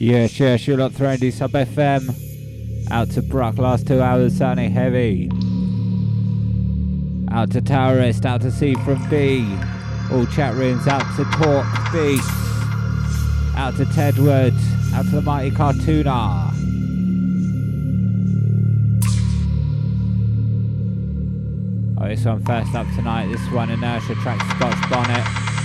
Yes, sure, you're not throwing D sub FM. Out to Brock, last two hours sounding heavy. Out to Towerist, out to C from B. All chat rooms, out to Talk Beast. Out to Tedward, out to the Mighty Cartooner. Oh, this one first up tonight. This one, Inertia track Scotch Bonnet.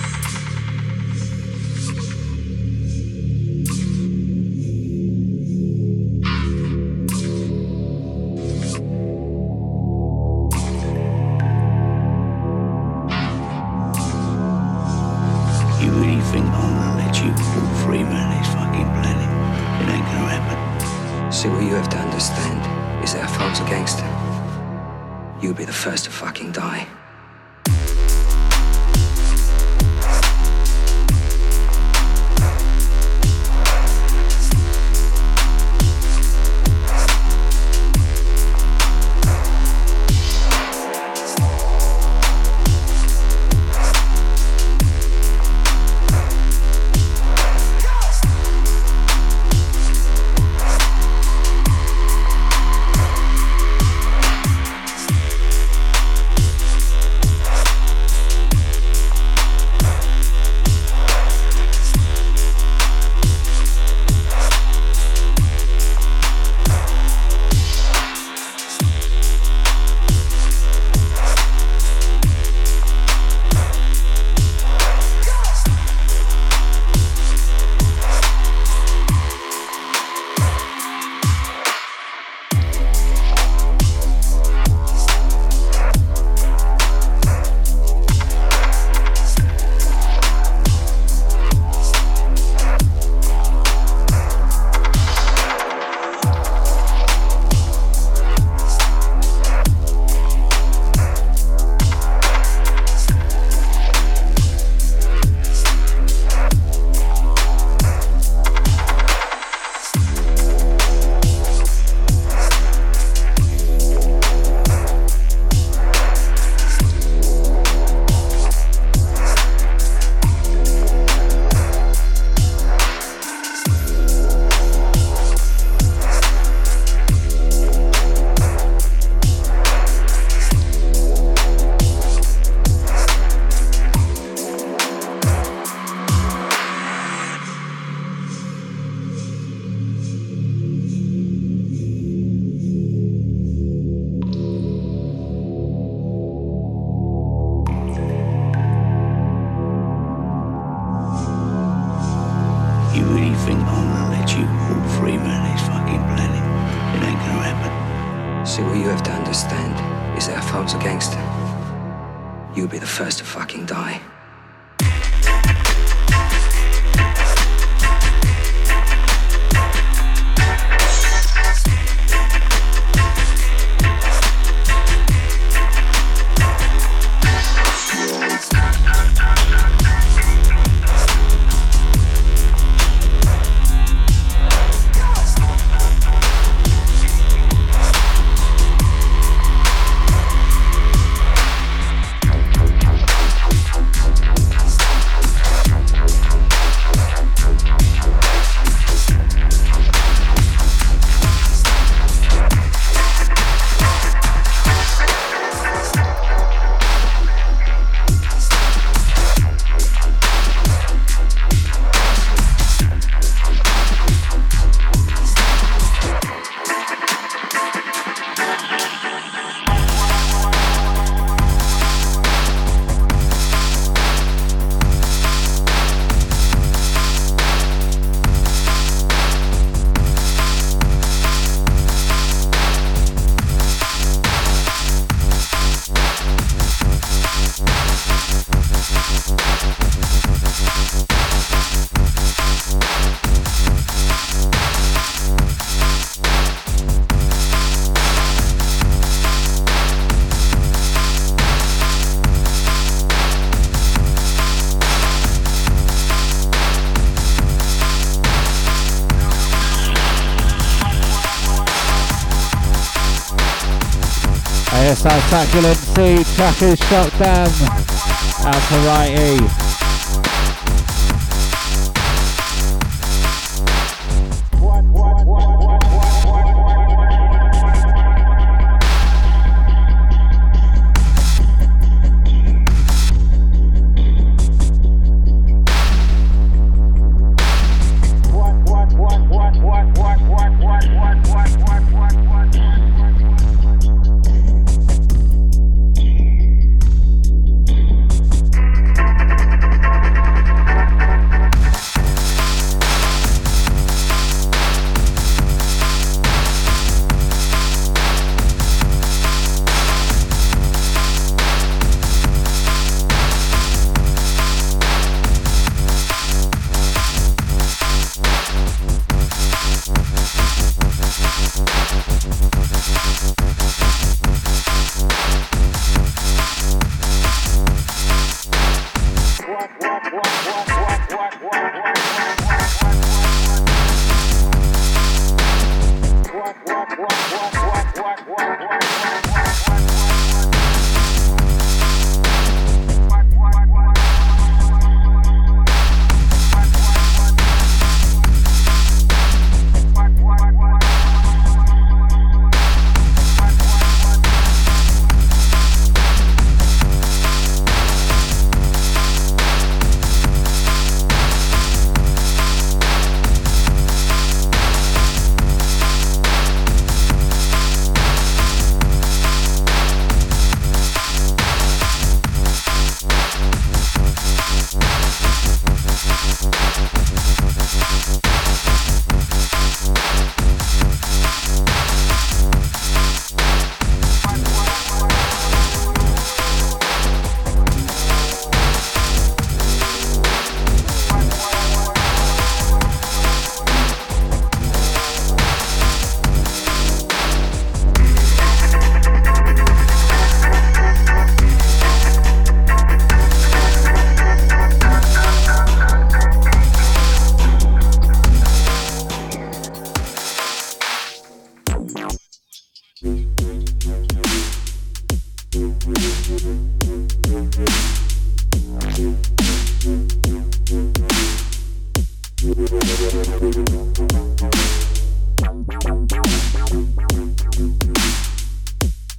Succulent C, Chuckers Shot Down, out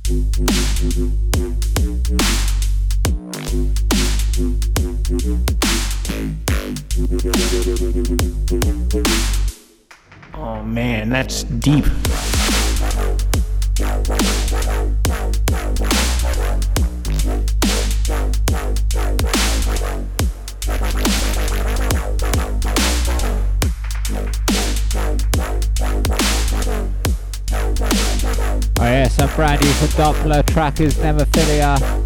Oh man, that's deep. Brand new from Doppler track is Nemophilia.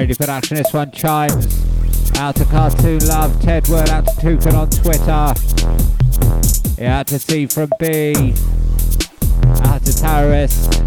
Friendly production. This one chimes. Out to Cartoon Love, Tedward, out to Toucan on Twitter. Yeah, out to C from B. Out to Terrorist.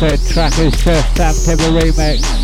Lucid track is Sam Timber remix.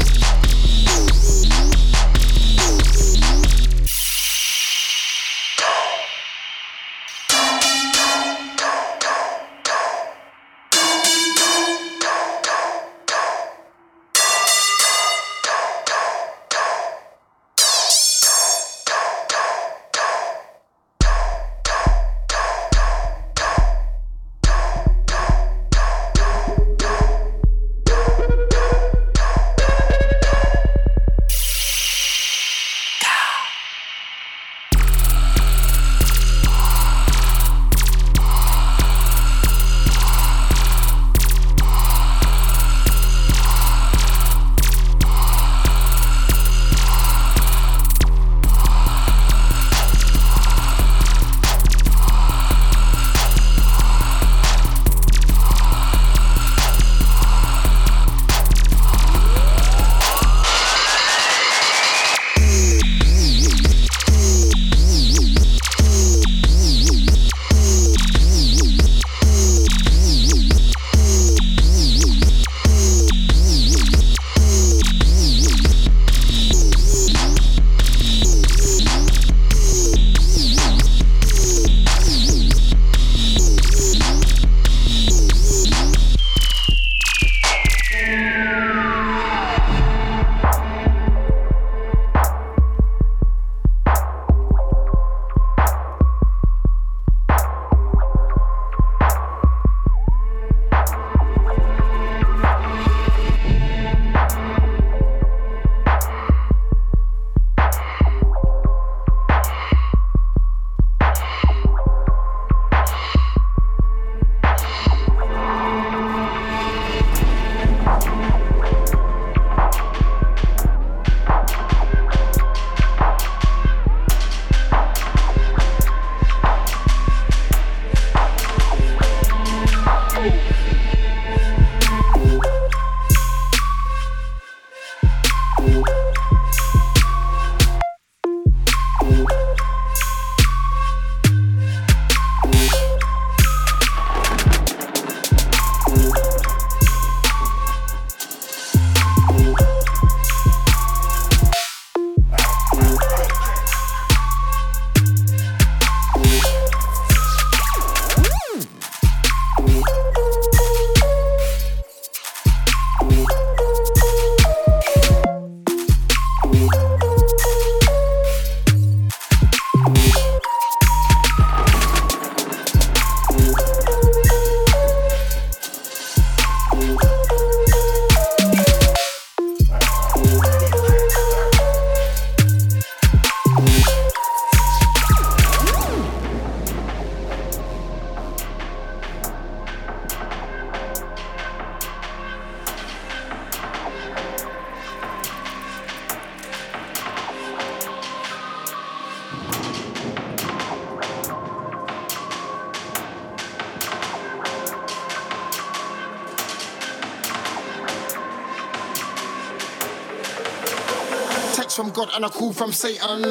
God and a call from Satan.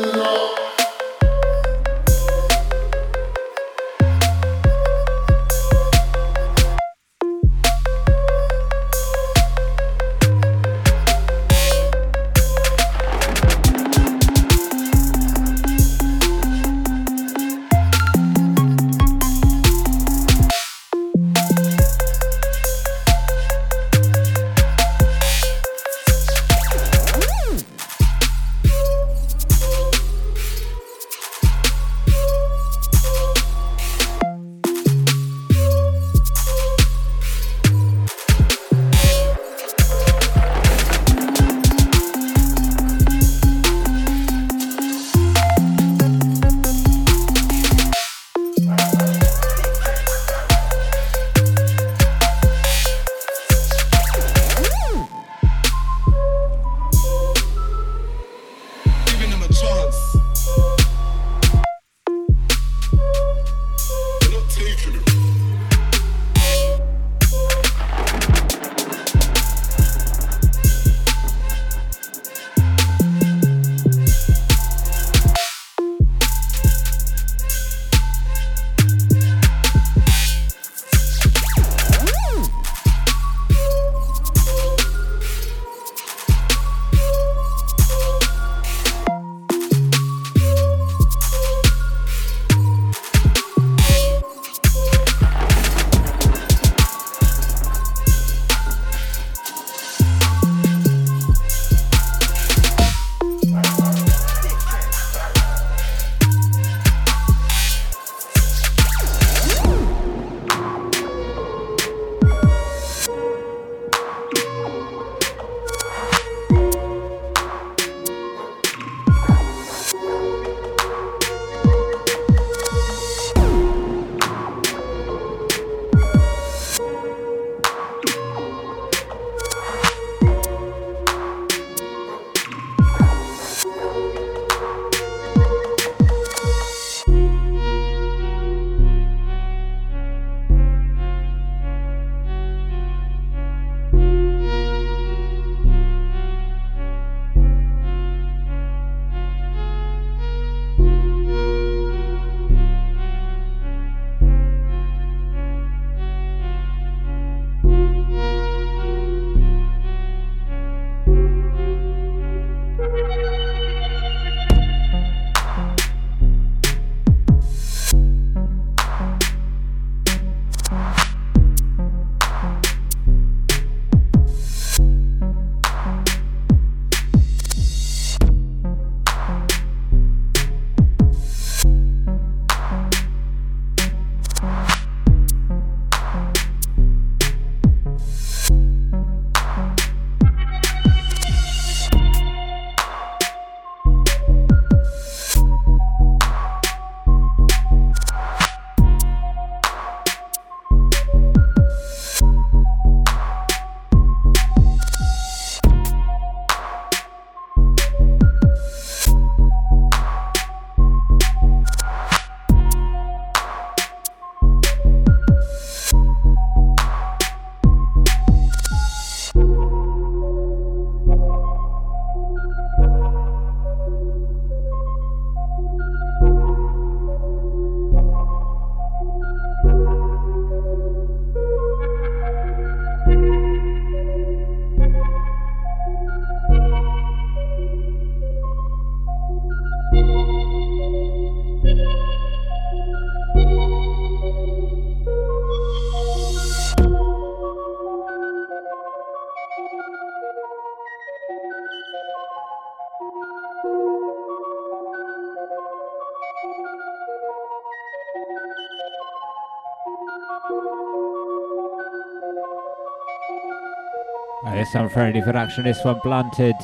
No. Some friendly production, this one blunted.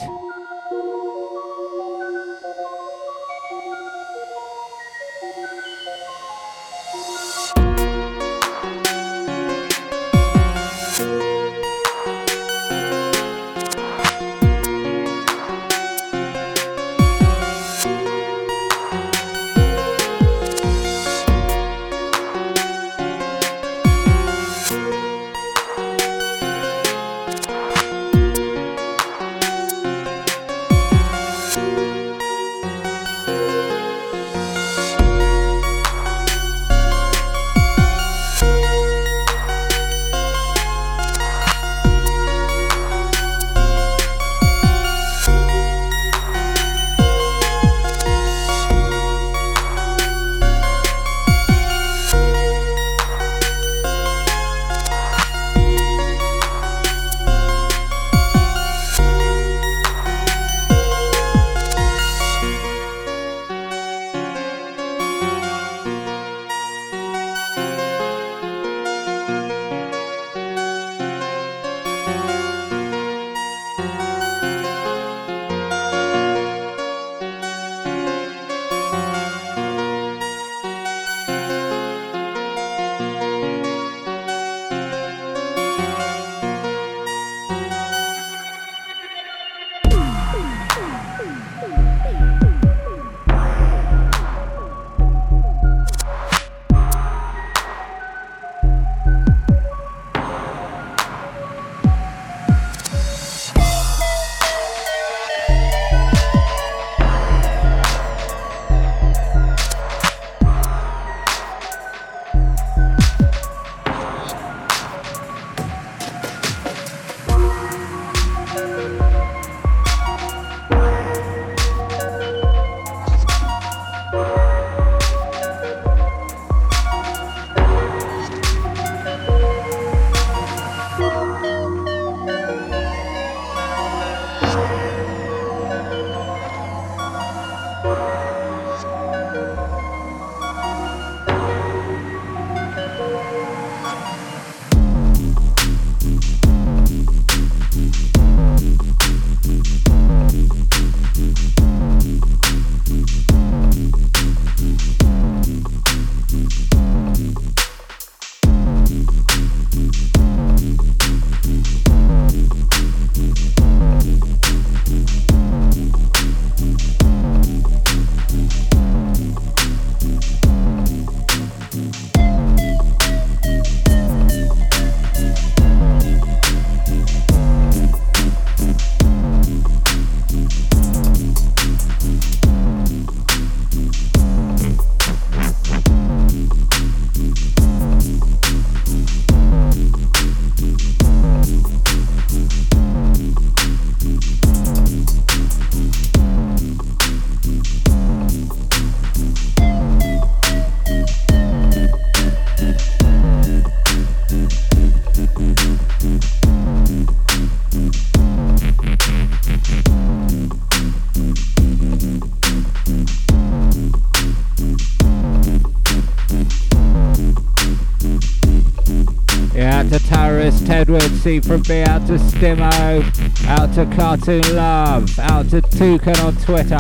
Tedward, C from B, out to Stimo, out to Cartoon Love, out to Toucan on Twitter.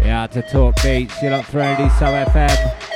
Yeah, out to Talk Beats, you're not these some FM.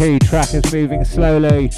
One, track is moving slowly.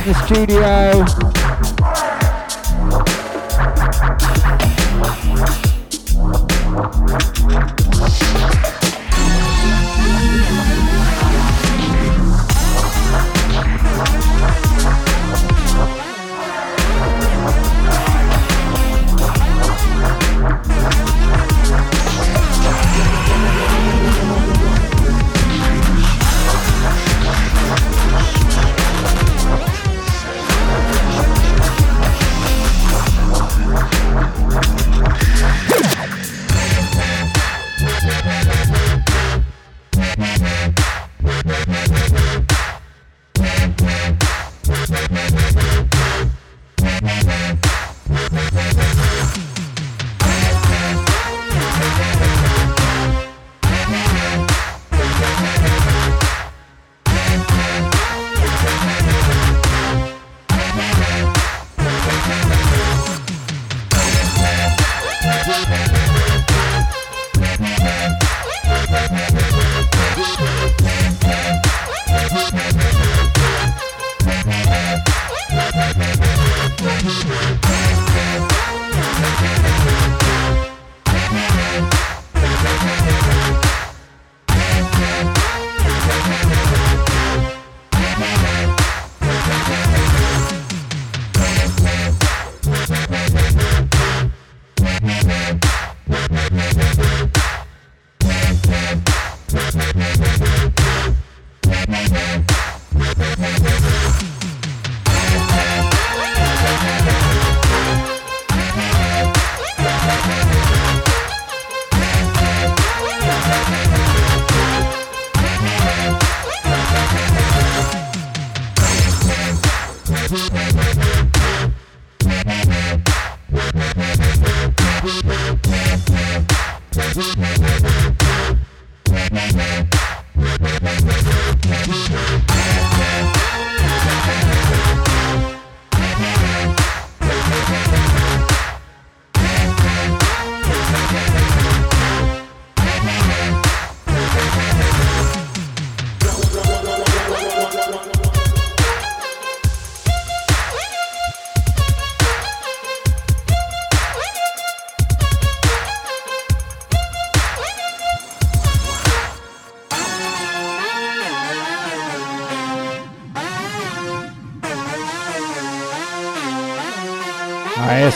The studio.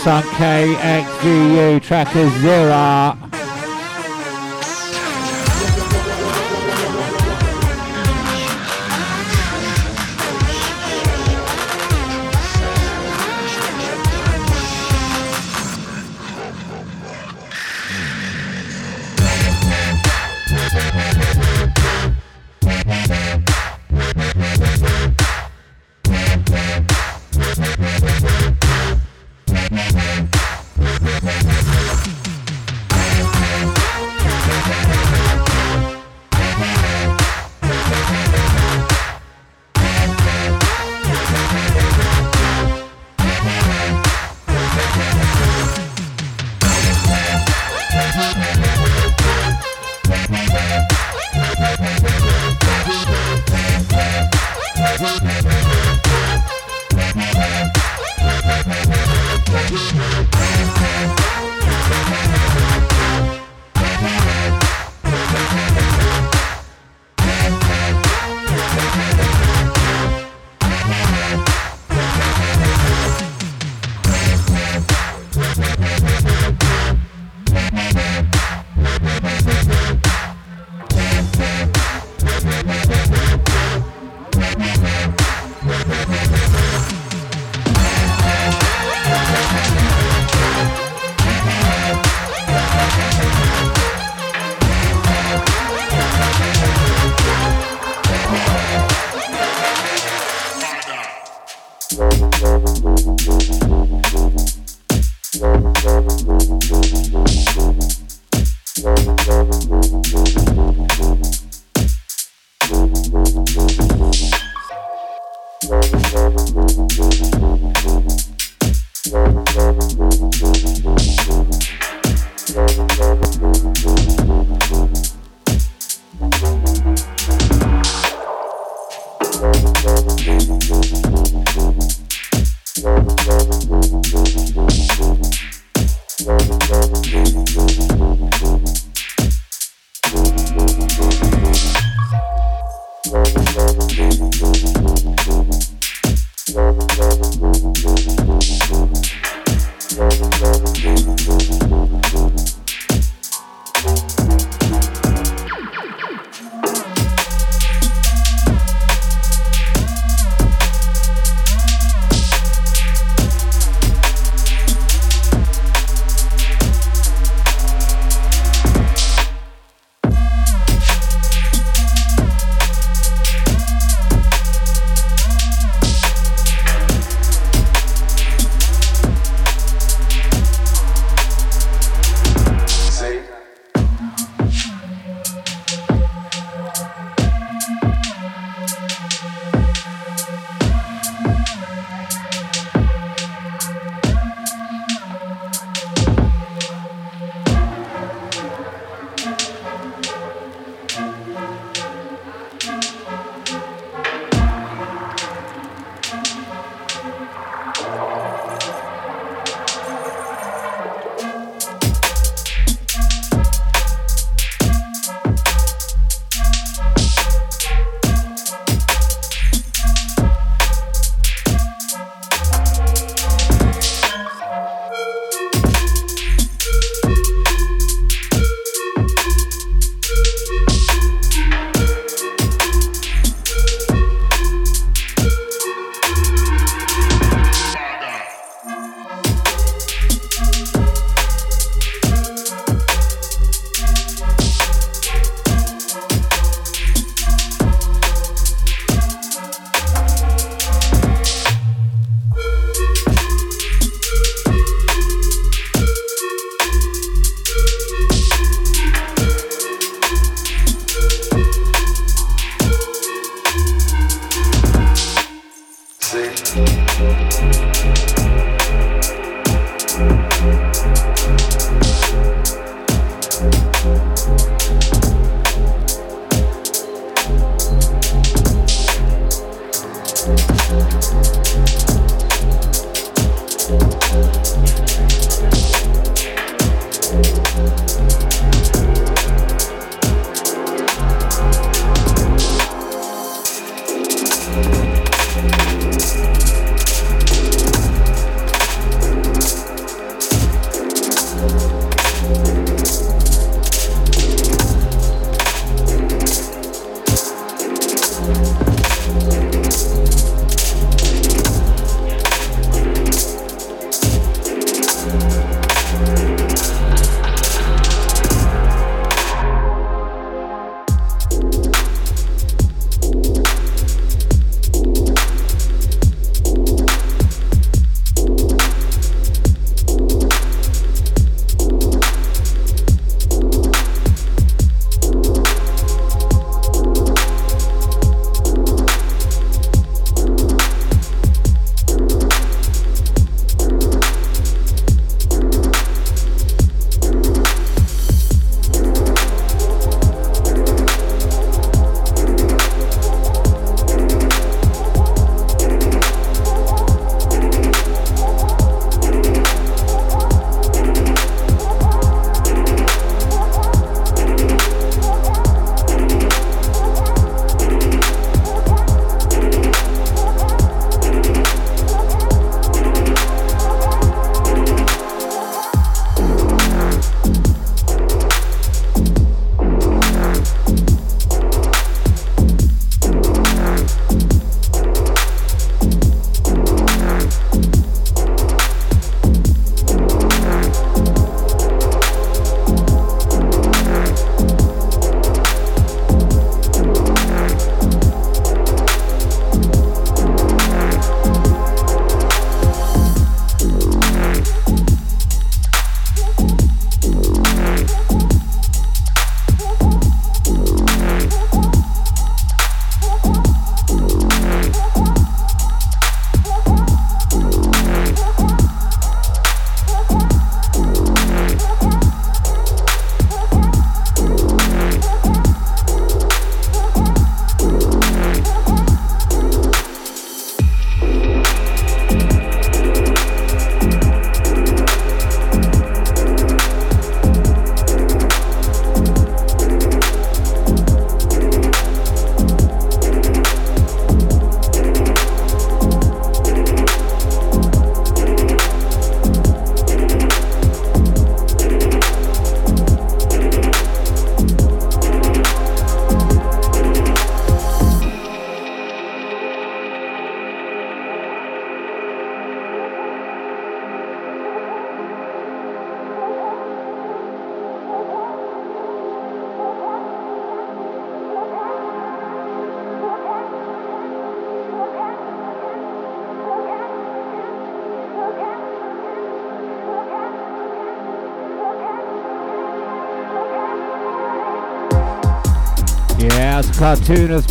On KXVU Tracker Zero. cartoonist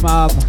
mum. Yeah,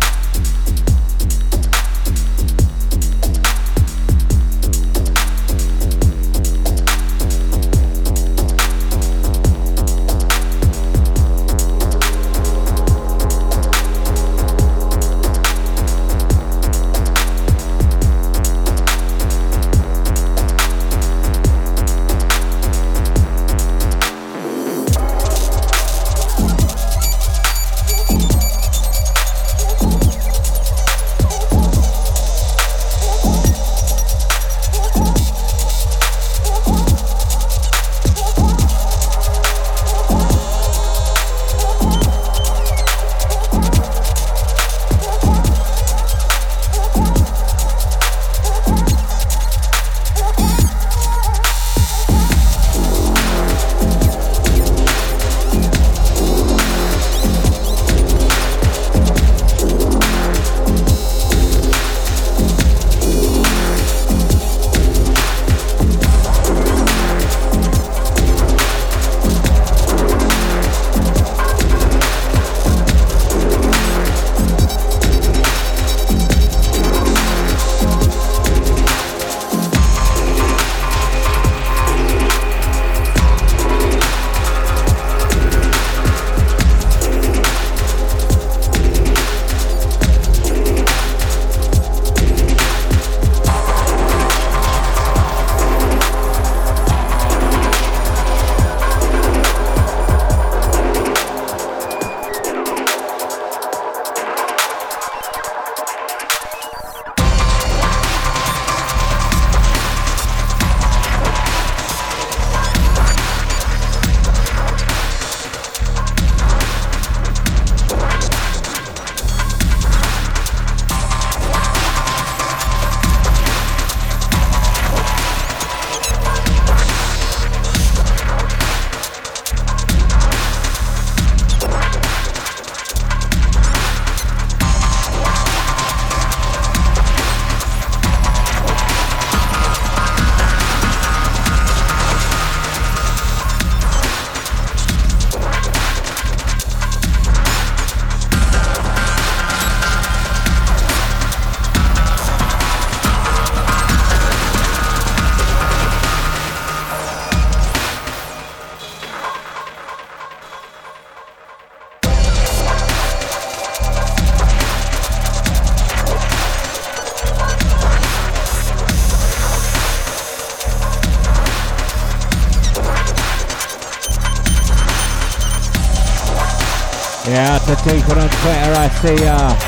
Deacon on Twitter, I see ya.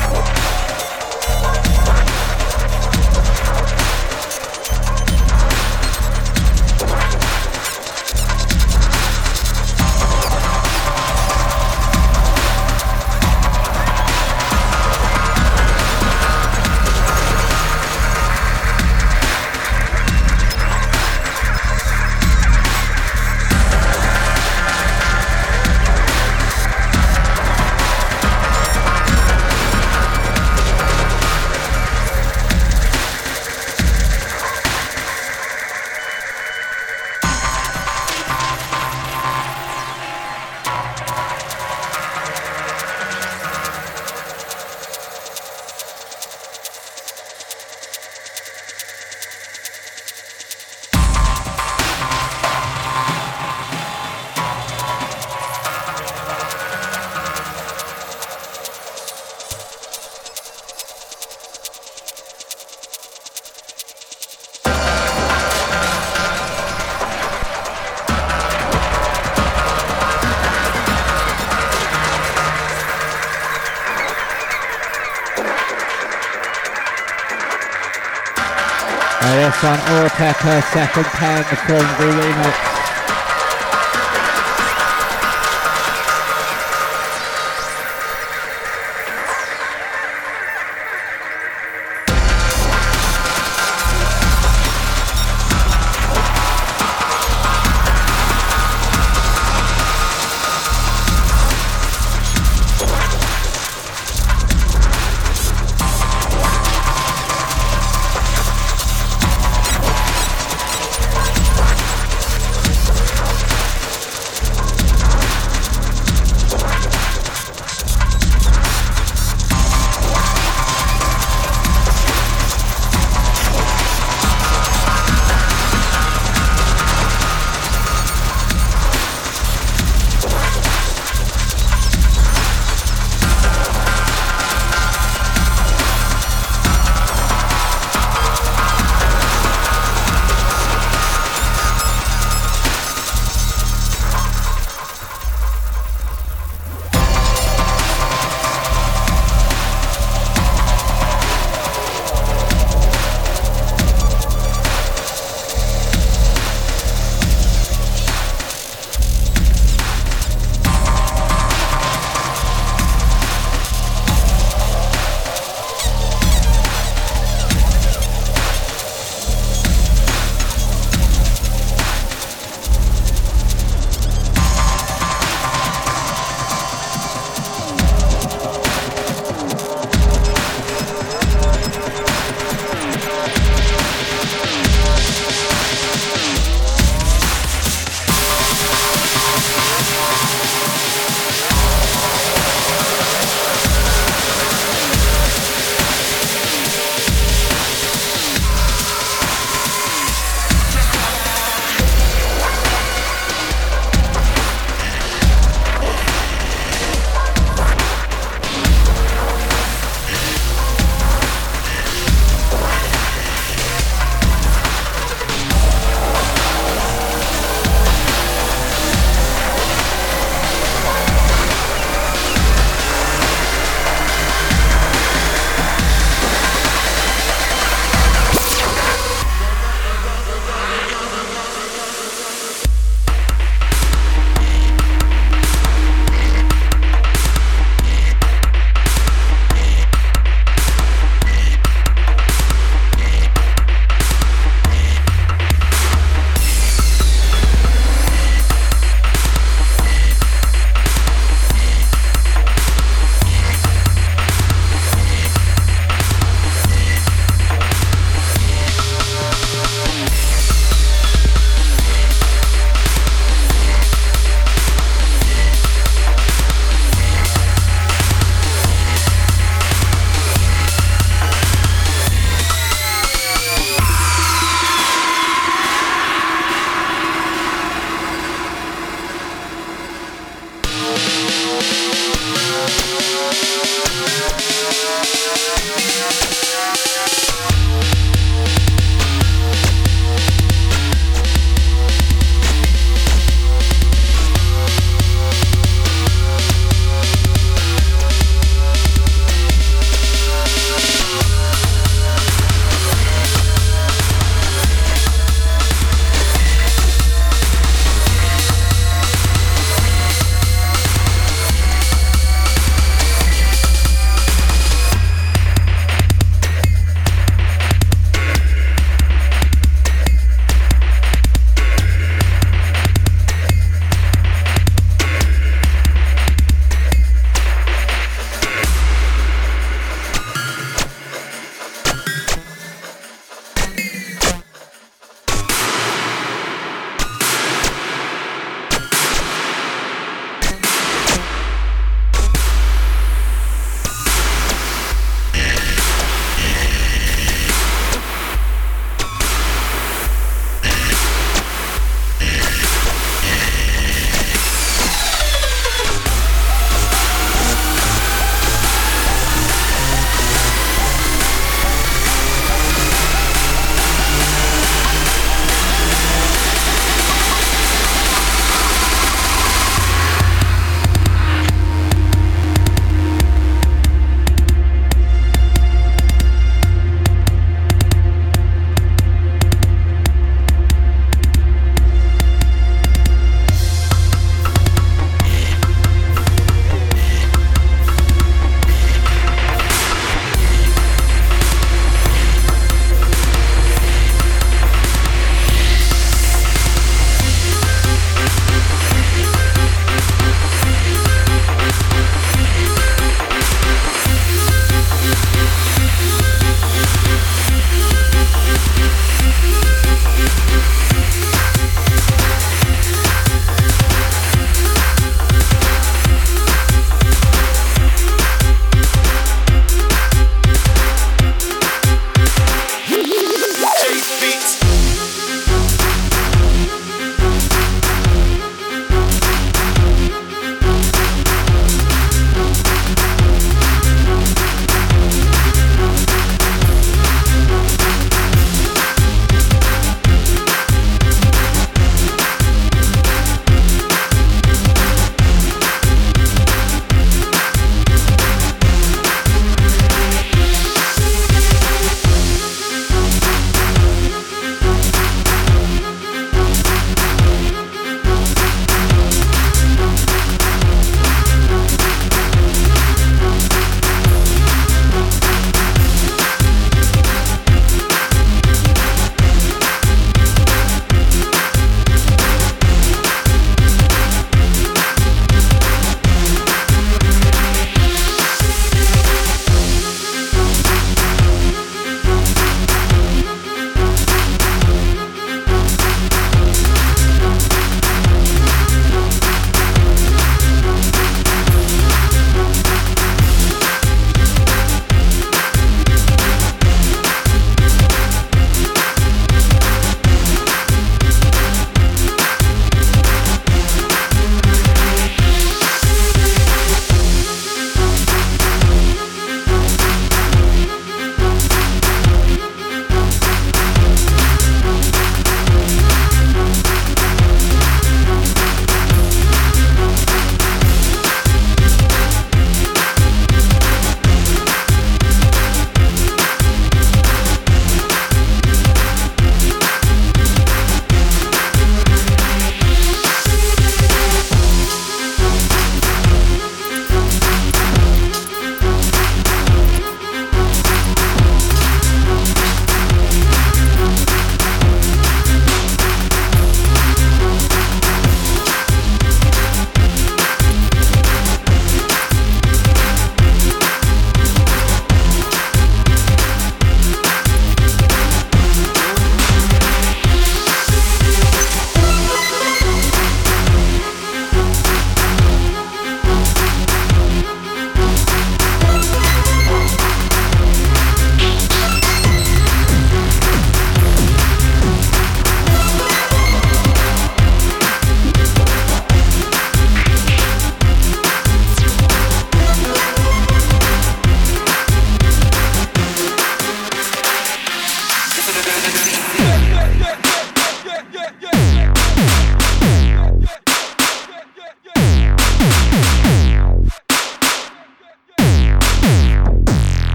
Orteka, second pen from the remix.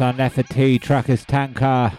On our Nefertiti Trackers Tanker.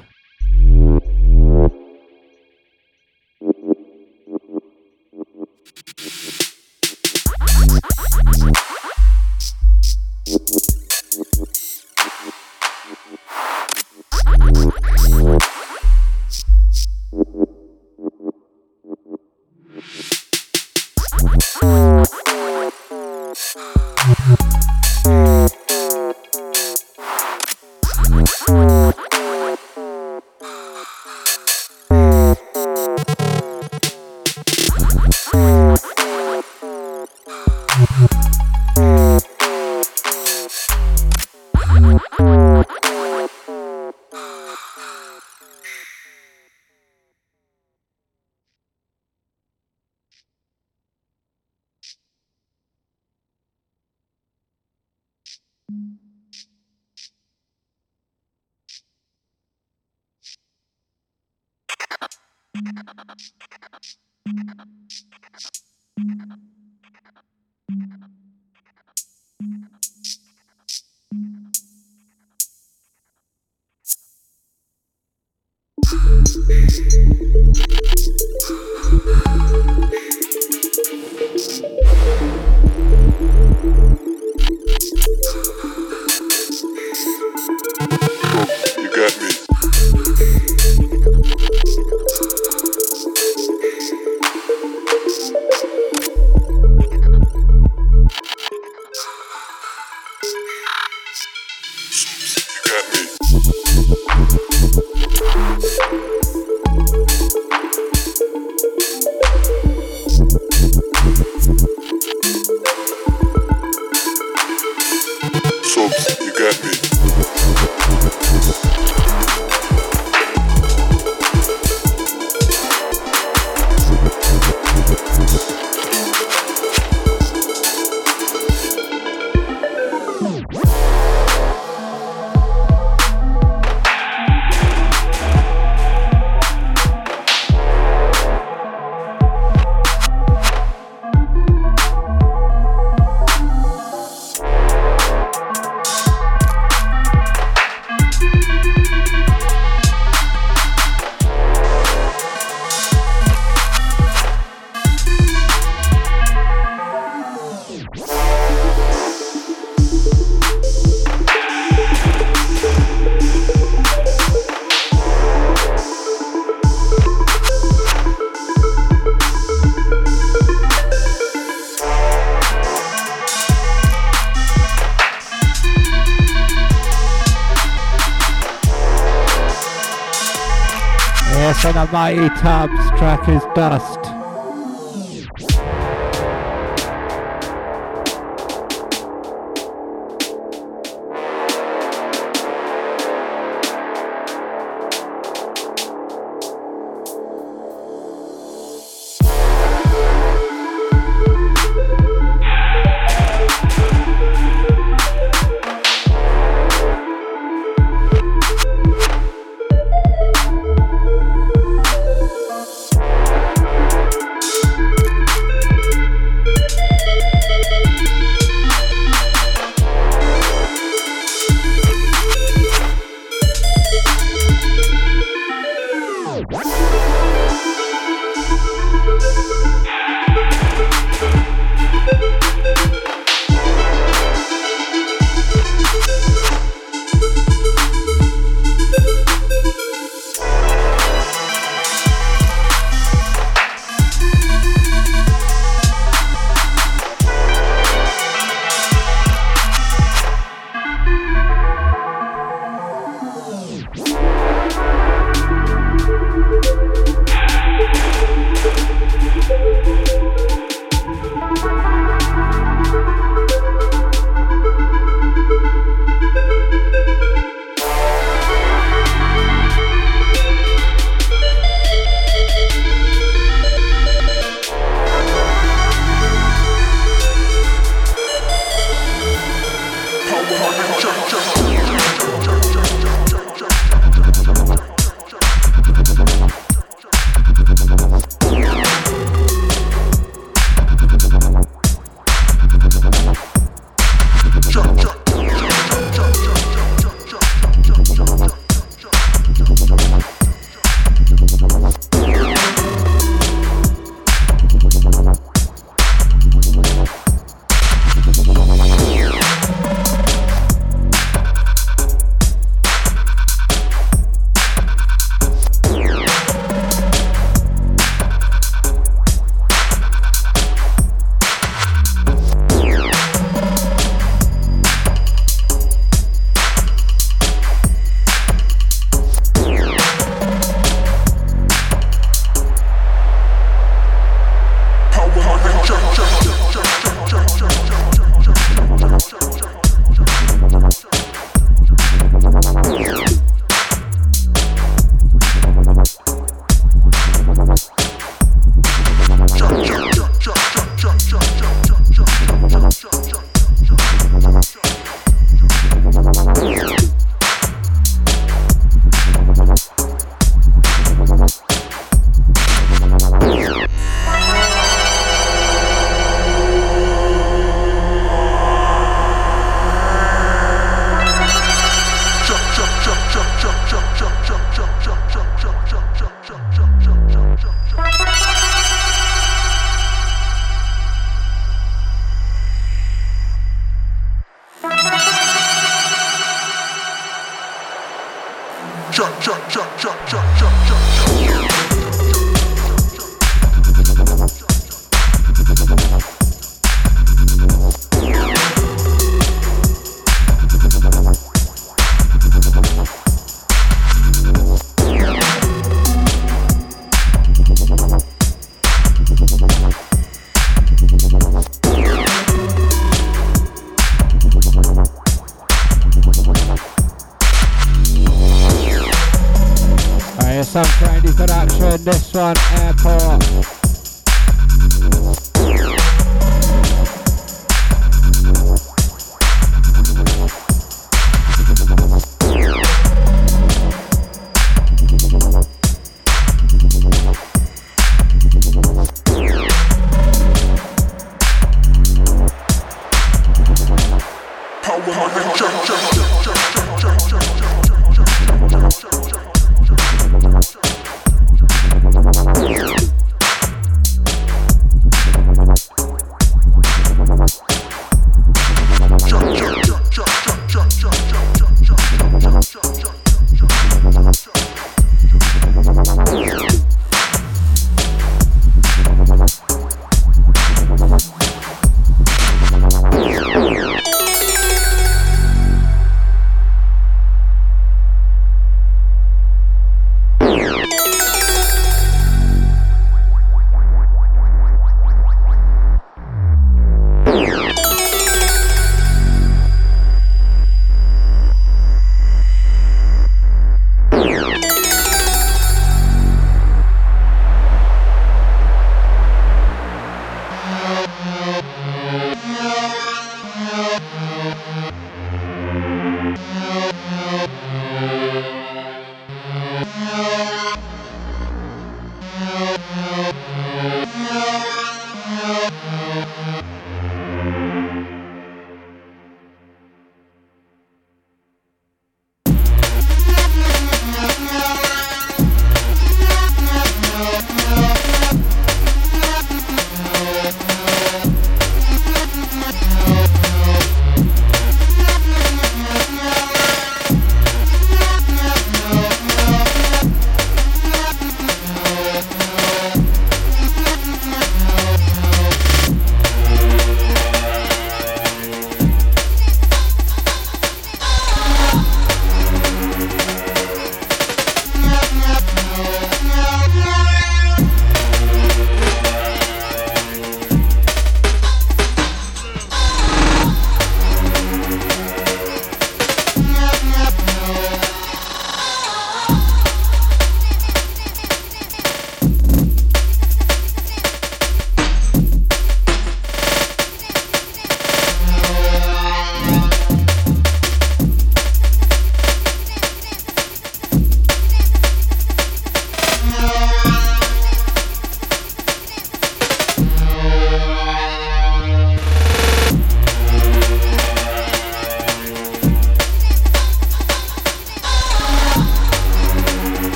Mighty tubs track is dust.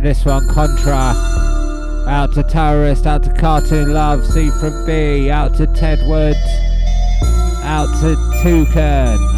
This one, Contra. Out to Terrorist, out to Cartoon Love, C from B, out to Ted Woods, out to Toucan.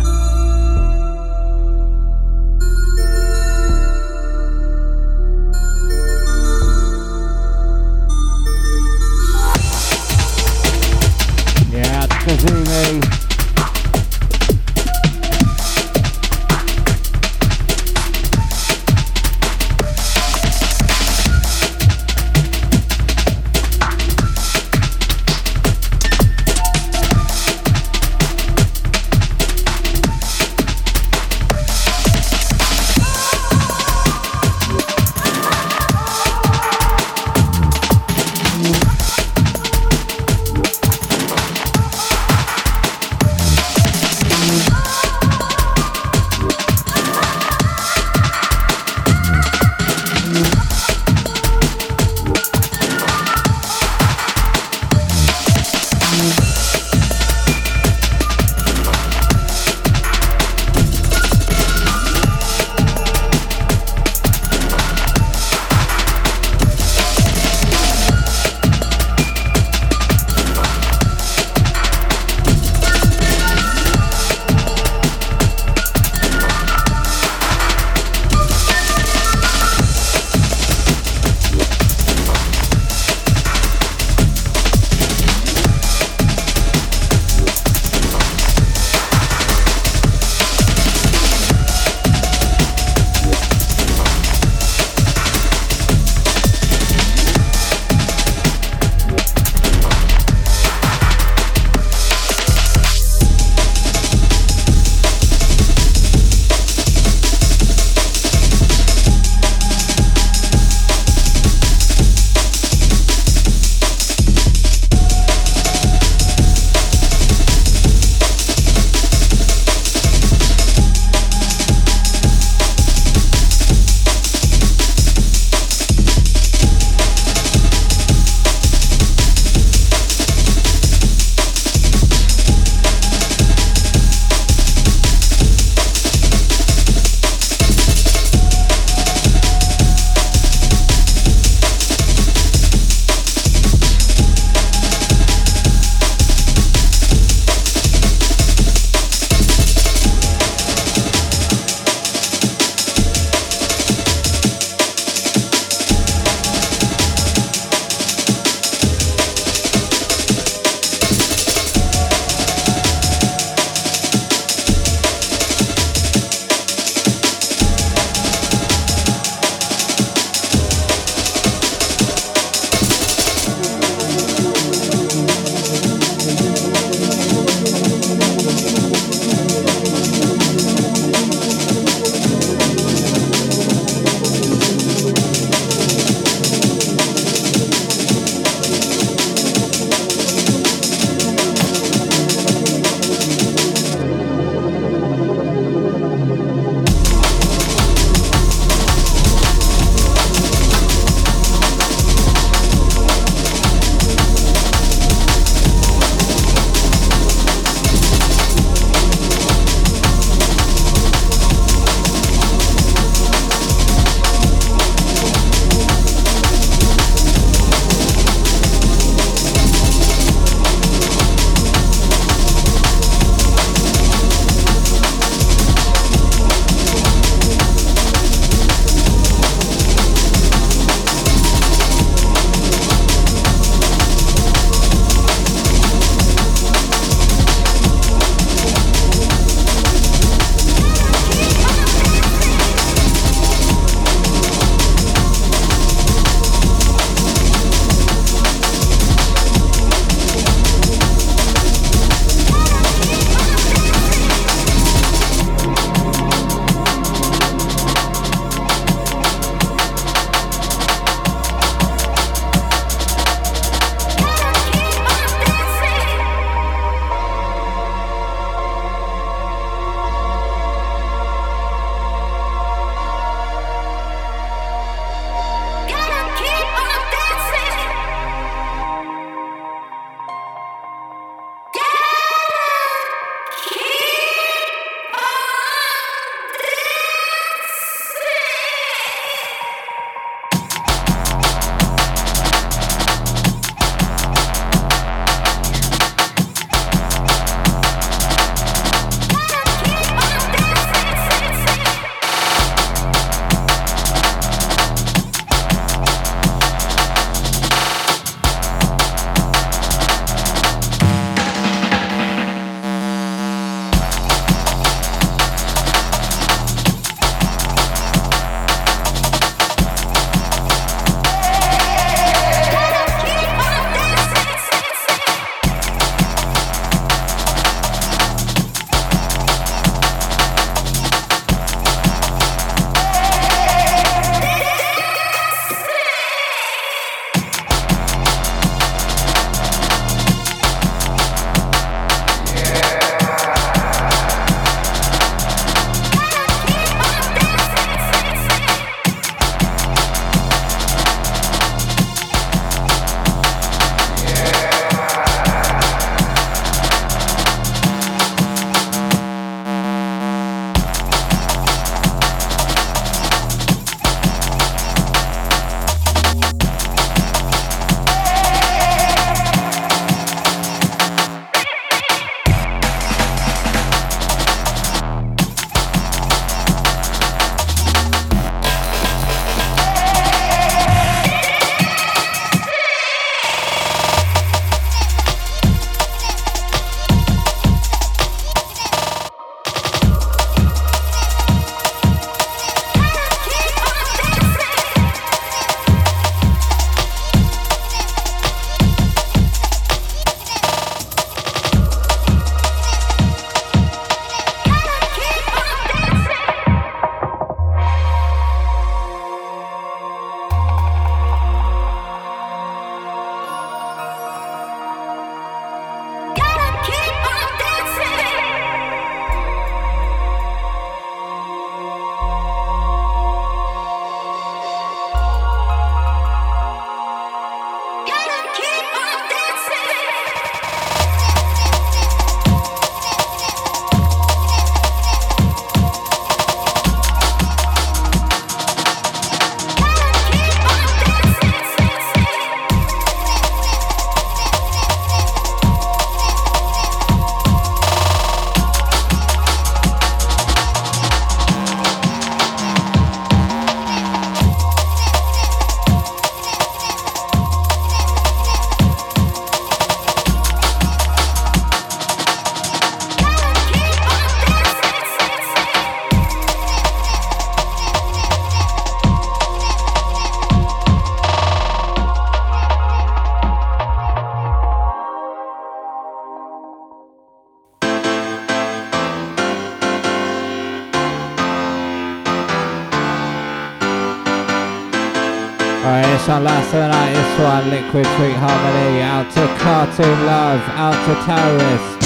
Last night. One, Liquid Sweet Harmony. Out to Cartoon Love. Out to Terrorist.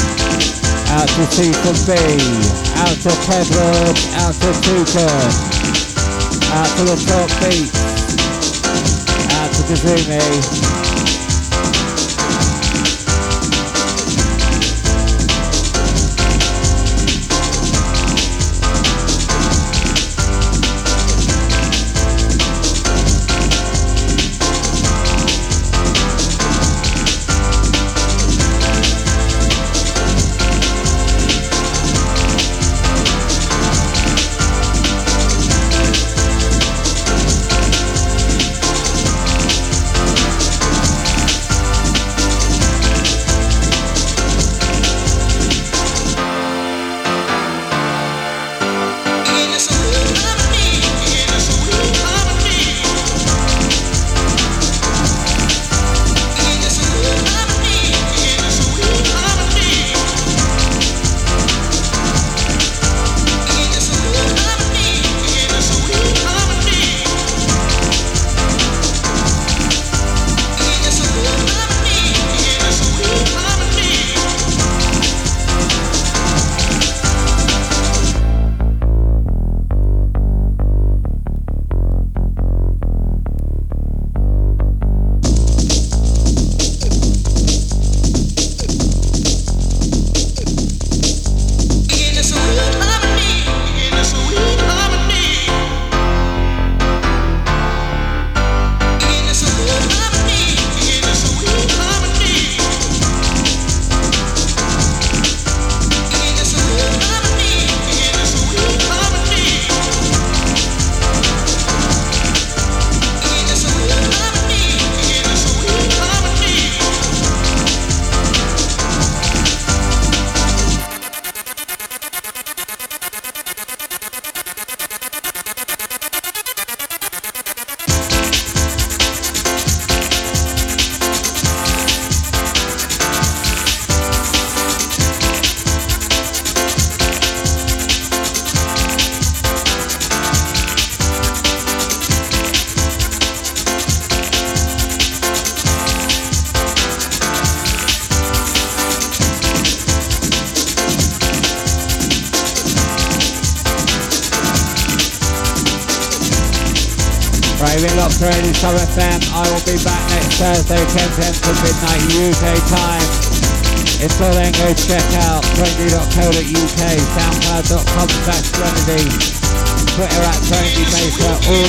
Out to C from B. Out to Tedward. Out to Tukan. Out to the Top Beat. Out to Kazumi.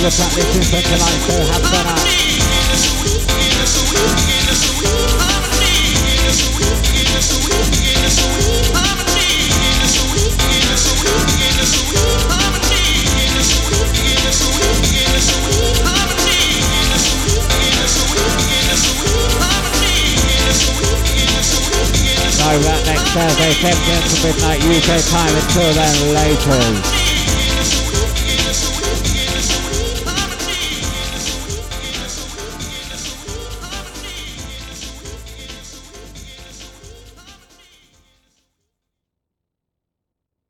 The track listings for tonight, so have fun Know that next Thursday, 10 p.m. to midnight UK time. Until then, later.